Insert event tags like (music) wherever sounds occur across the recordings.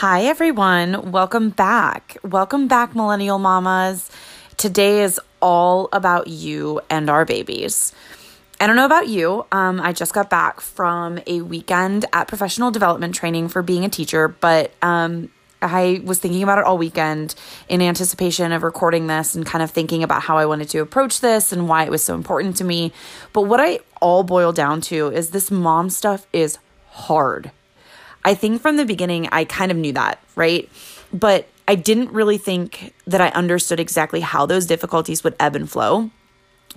Hi, everyone. Welcome back. Welcome back, Millennial Mamas. Today is all about you and our babies. I don't know about you. Um, I just got back from a weekend at professional development training for being a teacher, but um, I was thinking about it all weekend in anticipation of recording this and kind of thinking about how I wanted to approach this and why it was so important to me. But what I all boil down to is this mom stuff is hard. I think from the beginning, I kind of knew that, right? But I didn't really think that I understood exactly how those difficulties would ebb and flow.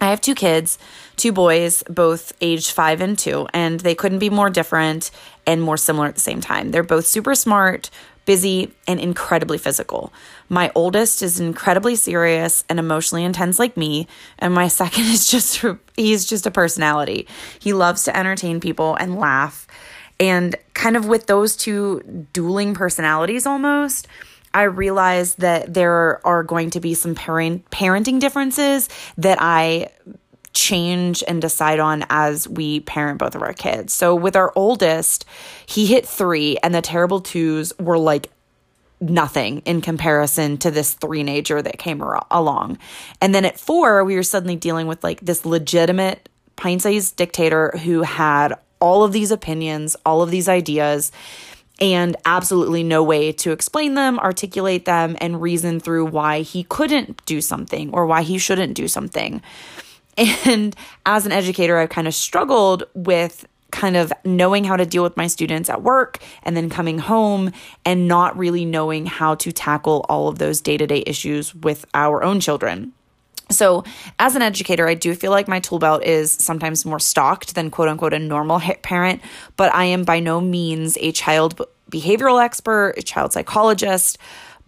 I have two kids, two boys, both aged five and two, and they couldn't be more different and more similar at the same time. They're both super smart, busy, and incredibly physical. My oldest is incredibly serious and emotionally intense like me, and my (laughs) second is just he's just a personality. He loves to entertain people and laugh. And kind of with those two dueling personalities almost, I realized that there are going to be some parent parenting differences that I change and decide on as we parent both of our kids. So with our oldest, he hit 3 and the terrible twos were like nothing in comparison to this three-nager that came along. And then at 4, we were suddenly dealing with like this legitimate pint-sized dictator who had all of these opinions, all of these ideas and absolutely no way to explain them, articulate them, and reason through why he couldn't do something or why he shouldn't do something. And as an educator, I've kind of struggled with kind of knowing how to deal with my students at work and then coming home and not really knowing how to tackle all of those day to day issues with our own children. So, as an educator, I do feel like my tool belt is sometimes more stocked than quote unquote a normal parent, but I am by no means a child behavioral expert, a child psychologist.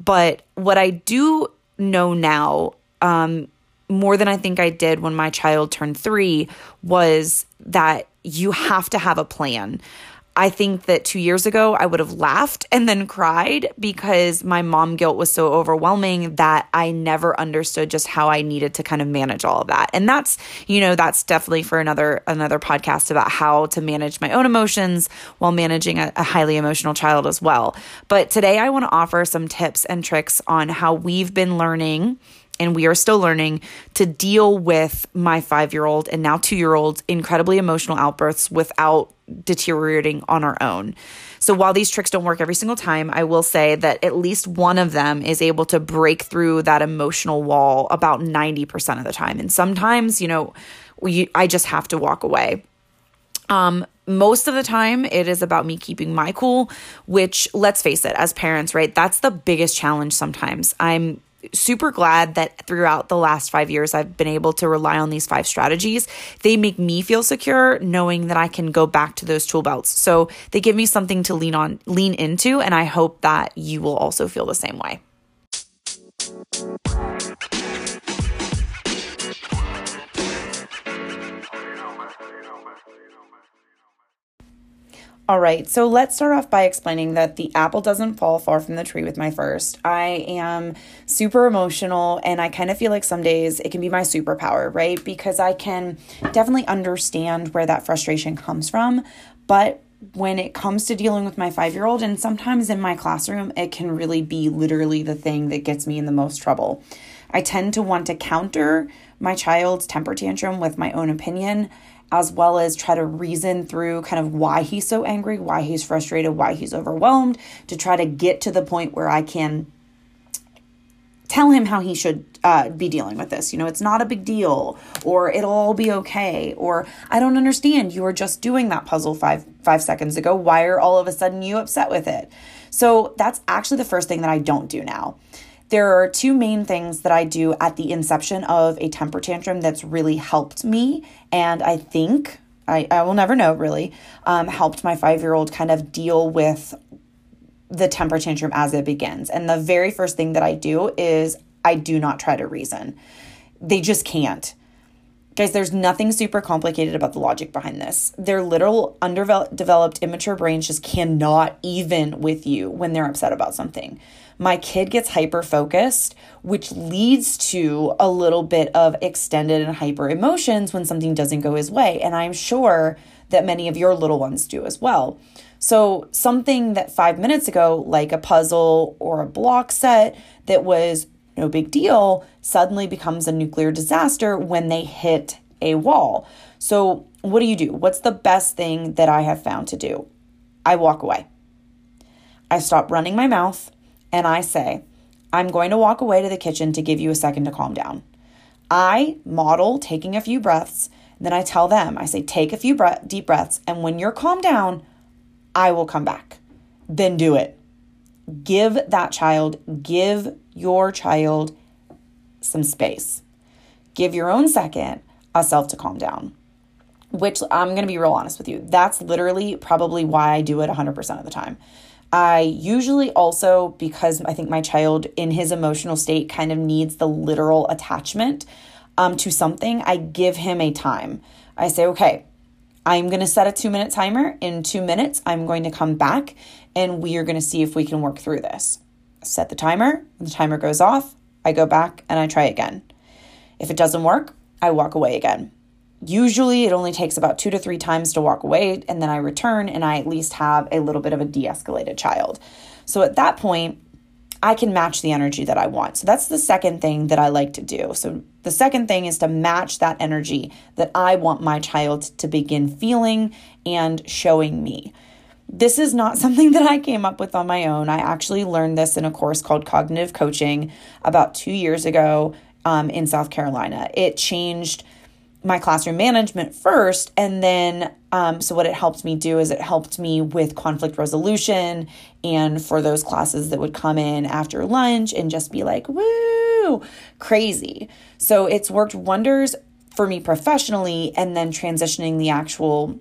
But what I do know now, um, more than I think I did when my child turned three, was that you have to have a plan. I think that two years ago, I would have laughed and then cried because my mom guilt was so overwhelming that I never understood just how I needed to kind of manage all of that. And that's, you know, that's definitely for another, another podcast about how to manage my own emotions while managing a, a highly emotional child as well. But today I want to offer some tips and tricks on how we've been learning and we are still learning to deal with my five year old and now two year old's incredibly emotional outbursts without deteriorating on our own. So while these tricks don't work every single time, I will say that at least one of them is able to break through that emotional wall about 90% of the time. And sometimes, you know, we, I just have to walk away. Um, most of the time, it is about me keeping my cool, which let's face it, as parents, right? That's the biggest challenge sometimes. I'm super glad that throughout the last five years, I've been able to rely on these five strategies. They make me feel secure knowing that I can go back to those tool belts. So they give me something to lean on, lean into. And I hope that you will also feel the same way. All right, so let's start off by explaining that the apple doesn't fall far from the tree with my first. I am super emotional, and I kind of feel like some days it can be my superpower, right? Because I can definitely understand where that frustration comes from. But when it comes to dealing with my five year old, and sometimes in my classroom, it can really be literally the thing that gets me in the most trouble. I tend to want to counter my child's temper tantrum with my own opinion as well as try to reason through kind of why he's so angry, why he's frustrated, why he's overwhelmed, to try to get to the point where I can tell him how he should uh, be dealing with this. You know, it's not a big deal, or it'll all be okay, or I don't understand. You were just doing that puzzle five five seconds ago. Why are all of a sudden you upset with it? So that's actually the first thing that I don't do now. There are two main things that I do at the inception of a temper tantrum that's really helped me. And I think, I, I will never know really, um, helped my five year old kind of deal with the temper tantrum as it begins. And the very first thing that I do is I do not try to reason. They just can't. Guys, there's nothing super complicated about the logic behind this. Their literal underdeveloped, immature brains just cannot even with you when they're upset about something. My kid gets hyper focused, which leads to a little bit of extended and hyper emotions when something doesn't go his way. And I'm sure that many of your little ones do as well. So, something that five minutes ago, like a puzzle or a block set that was no big deal, suddenly becomes a nuclear disaster when they hit a wall. So, what do you do? What's the best thing that I have found to do? I walk away. I stop running my mouth and I say, I'm going to walk away to the kitchen to give you a second to calm down. I model taking a few breaths. Then I tell them, I say, take a few breath, deep breaths. And when you're calmed down, I will come back. Then do it. Give that child, give your child some space. Give your own second a self to calm down. Which I'm going to be real honest with you. That's literally probably why I do it 100% of the time. I usually also, because I think my child in his emotional state kind of needs the literal attachment um, to something, I give him a time. I say, okay, I'm going to set a two minute timer. In two minutes, I'm going to come back and we are going to see if we can work through this. Set the timer. The timer goes off, I go back and I try again. If it doesn't work, I walk away again. Usually, it only takes about two to three times to walk away, and then I return and I at least have a little bit of a de escalated child. So at that point, I can match the energy that I want. So that's the second thing that I like to do. So the second thing is to match that energy that I want my child to begin feeling and showing me. This is not (laughs) something that I came up with on my own. I actually learned this in a course called Cognitive Coaching about two years ago um, in South Carolina. It changed my classroom management first. And then, um, so what it helped me do is it helped me with conflict resolution and for those classes that would come in after lunch and just be like, woo, crazy. So it's worked wonders for me professionally. And then transitioning the actual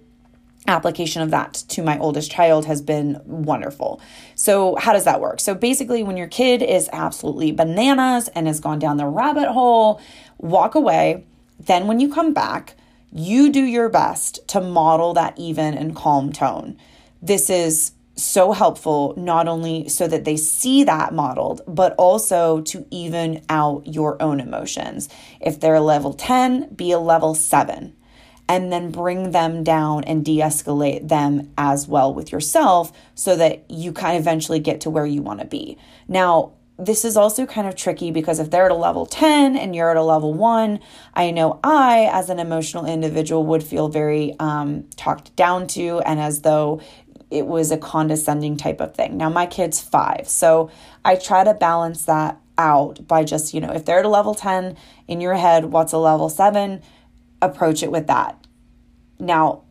application of that to my oldest child has been wonderful. So, how does that work? So, basically, when your kid is absolutely bananas and has gone down the rabbit hole, walk away then, when you come back, you do your best to model that even and calm tone. This is so helpful, not only so that they see that modeled, but also to even out your own emotions. If they're a level 10, be a level 7 and then bring them down and de escalate them as well with yourself so that you kind of eventually get to where you want to be. Now, this is also kind of tricky because if they're at a level 10 and you're at a level 1 i know i as an emotional individual would feel very um, talked down to and as though it was a condescending type of thing now my kid's five so i try to balance that out by just you know if they're at a level 10 in your head what's a level 7 approach it with that now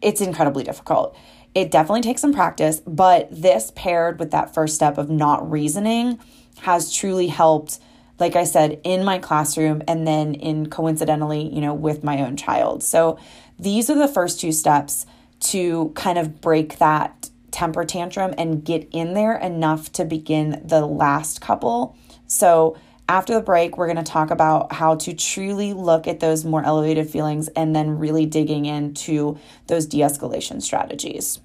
it's incredibly difficult it definitely takes some practice but this paired with that first step of not reasoning has truly helped like I said, in my classroom and then in coincidentally, you know, with my own child. So these are the first two steps to kind of break that temper tantrum and get in there enough to begin the last couple. So after the break, we're going to talk about how to truly look at those more elevated feelings and then really digging into those de escalation strategies.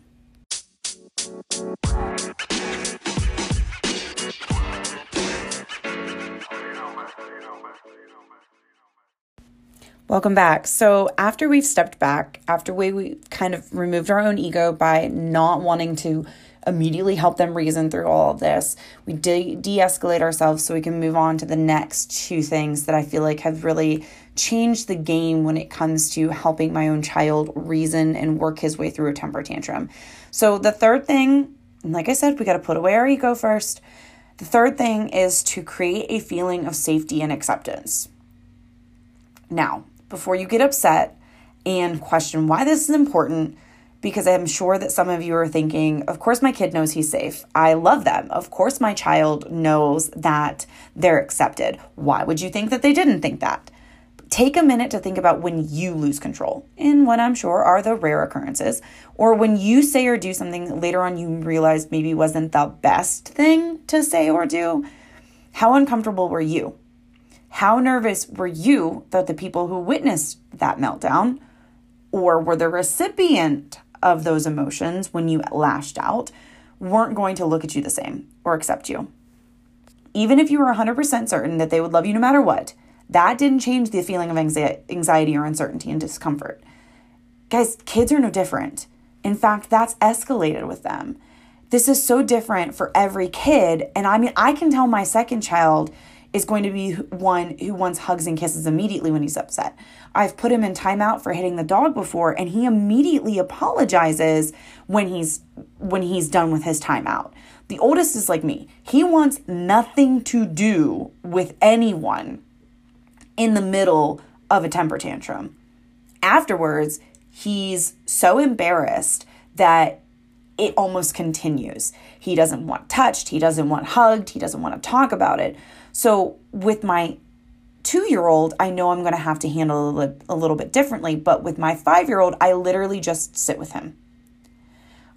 Welcome back. So, after we've stepped back, after we, we kind of removed our own ego by not wanting to immediately help them reason through all of this, we de escalate ourselves so we can move on to the next two things that I feel like have really changed the game when it comes to helping my own child reason and work his way through a temper tantrum. So, the third thing, like I said, we got to put away our ego first. The third thing is to create a feeling of safety and acceptance. Now, before you get upset and question why this is important because I'm sure that some of you are thinking, of course, my kid knows he's safe. I love them. Of course, my child knows that they're accepted. Why would you think that they didn't think that? Take a minute to think about when you lose control, in what I'm sure are the rare occurrences, or when you say or do something later on you realize maybe wasn't the best thing to say or do. How uncomfortable were you? How nervous were you that the people who witnessed that meltdown or were the recipient of those emotions when you lashed out weren't going to look at you the same or accept you? Even if you were 100% certain that they would love you no matter what, that didn't change the feeling of anxiety or uncertainty and discomfort. Guys, kids are no different. In fact, that's escalated with them. This is so different for every kid. And I mean, I can tell my second child is going to be one who wants hugs and kisses immediately when he's upset. I've put him in timeout for hitting the dog before and he immediately apologizes when he's when he's done with his timeout. The oldest is like me. He wants nothing to do with anyone in the middle of a temper tantrum. Afterwards, he's so embarrassed that it almost continues. He doesn't want touched, he doesn't want hugged, he doesn't want to talk about it. So, with my two year old, I know I'm going to have to handle it a little bit differently, but with my five year old, I literally just sit with him.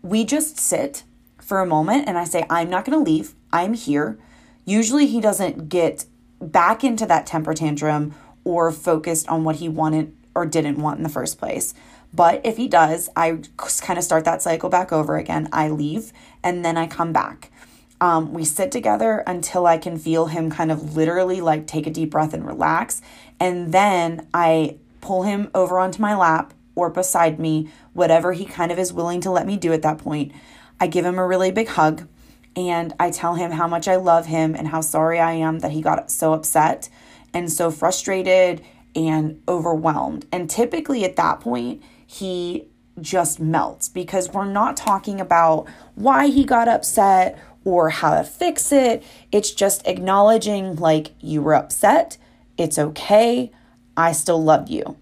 We just sit for a moment and I say, I'm not going to leave, I'm here. Usually, he doesn't get back into that temper tantrum or focused on what he wanted or didn't want in the first place. But if he does, I kind of start that cycle back over again. I leave and then I come back. Um, we sit together until I can feel him kind of literally like take a deep breath and relax. And then I pull him over onto my lap or beside me, whatever he kind of is willing to let me do at that point. I give him a really big hug and I tell him how much I love him and how sorry I am that he got so upset and so frustrated and overwhelmed. And typically at that point, he just melts because we're not talking about why he got upset or how to fix it. It's just acknowledging, like, you were upset. It's okay. I still love you.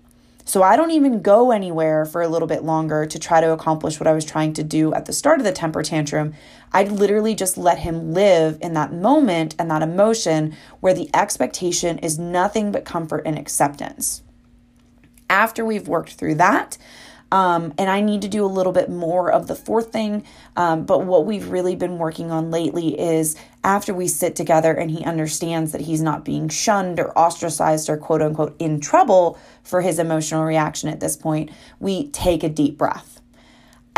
So I don't even go anywhere for a little bit longer to try to accomplish what I was trying to do at the start of the temper tantrum. I literally just let him live in that moment and that emotion where the expectation is nothing but comfort and acceptance. After we've worked through that, um, and I need to do a little bit more of the fourth thing. Um, but what we've really been working on lately is after we sit together and he understands that he's not being shunned or ostracized or quote unquote in trouble for his emotional reaction at this point, we take a deep breath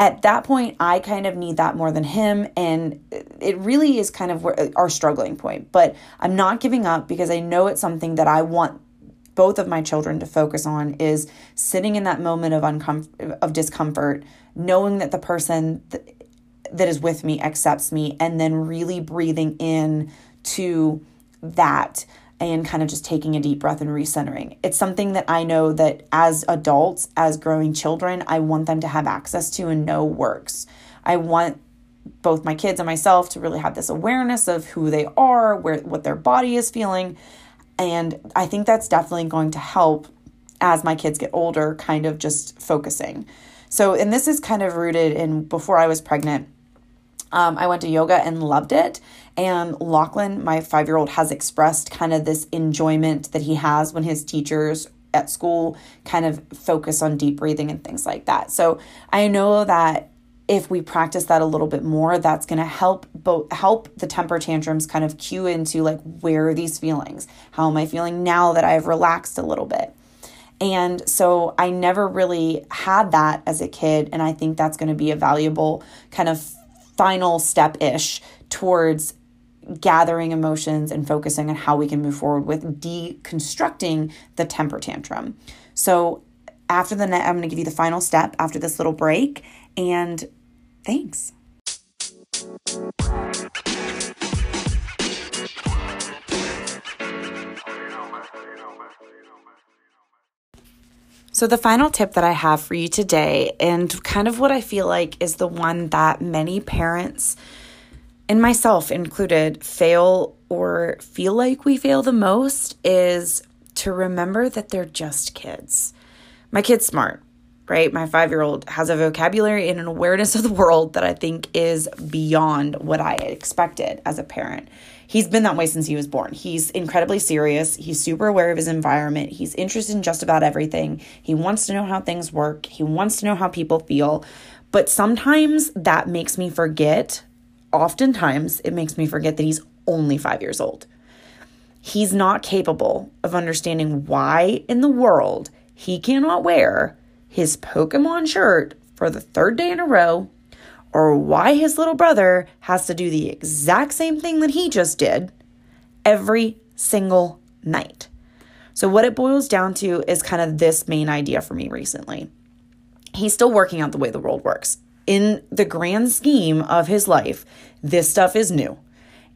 at that point, I kind of need that more than him. And it really is kind of our struggling point. But I'm not giving up because I know it's something that I want both of my children to focus on is sitting in that moment of uncom- of discomfort, knowing that the person th- that is with me accepts me, and then really breathing in to that and kind of just taking a deep breath and recentering. It's something that I know that as adults, as growing children, I want them to have access to and know works. I want both my kids and myself to really have this awareness of who they are, where what their body is feeling. And I think that's definitely going to help as my kids get older, kind of just focusing. So, and this is kind of rooted in before I was pregnant. Um, I went to yoga and loved it. And Lachlan, my five year old, has expressed kind of this enjoyment that he has when his teachers at school kind of focus on deep breathing and things like that. So I know that if we practice that a little bit more, that's going to help both help the temper tantrums kind of cue into like where are these feelings? How am I feeling now that I've relaxed a little bit? And so I never really had that as a kid and I think that's going to be a valuable kind of final step ish towards gathering emotions and focusing on how we can move forward with deconstructing the temper tantrum. So, after the net, I'm going to give you the final step after this little break. And thanks. So, the final tip that I have for you today, and kind of what I feel like is the one that many parents and myself included fail or feel like we fail the most, is to remember that they're just kids. My kid's smart, right? My five year old has a vocabulary and an awareness of the world that I think is beyond what I expected as a parent. He's been that way since he was born. He's incredibly serious. He's super aware of his environment. He's interested in just about everything. He wants to know how things work. He wants to know how people feel. But sometimes that makes me forget, oftentimes, it makes me forget that he's only five years old. he's not capable of understanding why in the world he cannot wear his Pokemon shirt for the third day in a row, or why his little brother has to do the exact same thing that he just did every single night. So, what it boils down to is kind of this main idea for me recently. He's still working out the way the world works. In the grand scheme of his life, this stuff is new.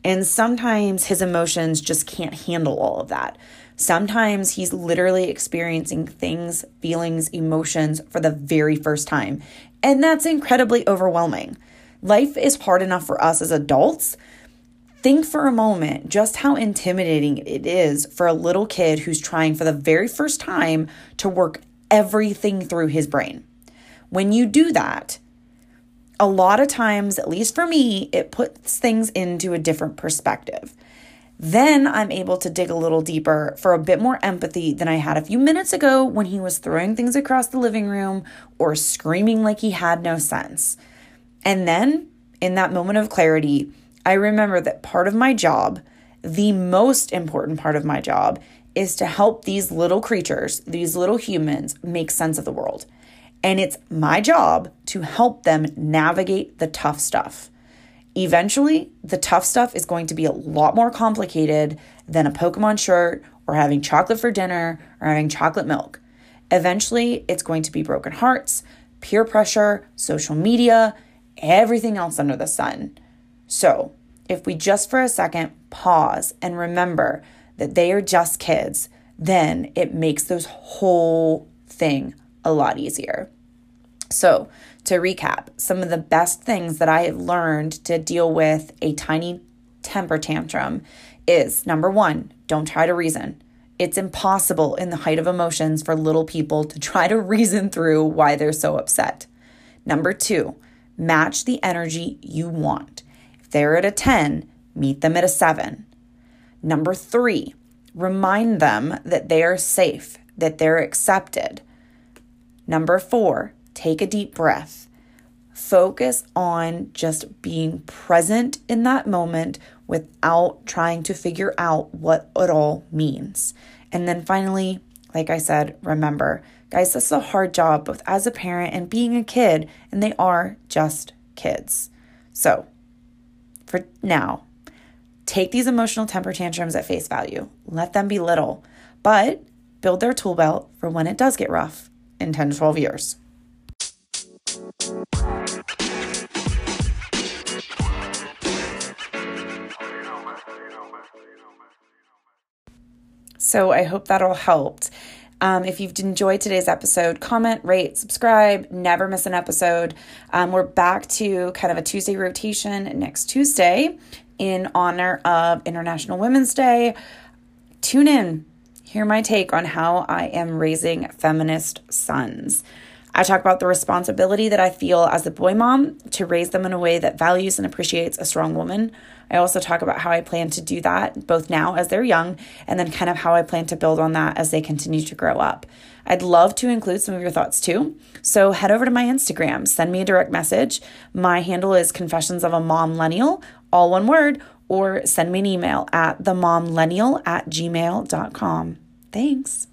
And sometimes his emotions just can't handle all of that. Sometimes he's literally experiencing things, feelings, emotions for the very first time. And that's incredibly overwhelming. Life is hard enough for us as adults. Think for a moment just how intimidating it is for a little kid who's trying for the very first time to work everything through his brain. When you do that, a lot of times, at least for me, it puts things into a different perspective. Then I'm able to dig a little deeper for a bit more empathy than I had a few minutes ago when he was throwing things across the living room or screaming like he had no sense. And then, in that moment of clarity, I remember that part of my job, the most important part of my job, is to help these little creatures, these little humans, make sense of the world. And it's my job to help them navigate the tough stuff. Eventually, the tough stuff is going to be a lot more complicated than a Pokemon shirt or having chocolate for dinner or having chocolate milk. Eventually, it's going to be broken hearts, peer pressure, social media, everything else under the sun. So, if we just for a second pause and remember that they are just kids, then it makes this whole thing a lot easier. So, to recap, some of the best things that I have learned to deal with a tiny temper tantrum is number one, don't try to reason. It's impossible in the height of emotions for little people to (laughs) try to reason through why they're so upset. Number two, match the energy you want. If they're at a 10, meet them at a 7. Number three, remind them that they are safe, that they're accepted. Number four, take a deep breath. Focus on just being present in that moment without trying to figure out what it all means. And then finally, like I said, remember, guys, this is a hard job both as a parent and being a kid, and they are just kids. So, for now, take these emotional temper tantrums at face value. Let them be little, but build their tool belt for when it does get rough in 10 to 12 years. So I hope that all helped. Um, if you've enjoyed today's episode, comment, rate, subscribe, never miss an episode. Um, we're back to kind of a Tuesday rotation next Tuesday in honor of International Women's Day. Tune in, hear my take on how I am raising feminist sons. I talk about the responsibility that I feel as a boy mom to raise them in a way that values and appreciates a strong woman. I also talk about how I plan to do that both now as they're young and then kind of how I plan to build on that as they continue to grow up. I'd love to include some of your thoughts too. So head over to my Instagram, send me a direct message. My handle is Confessions of a Mom Millennial, all one word, or send me an email at themomlennial at gmail.com. Thanks.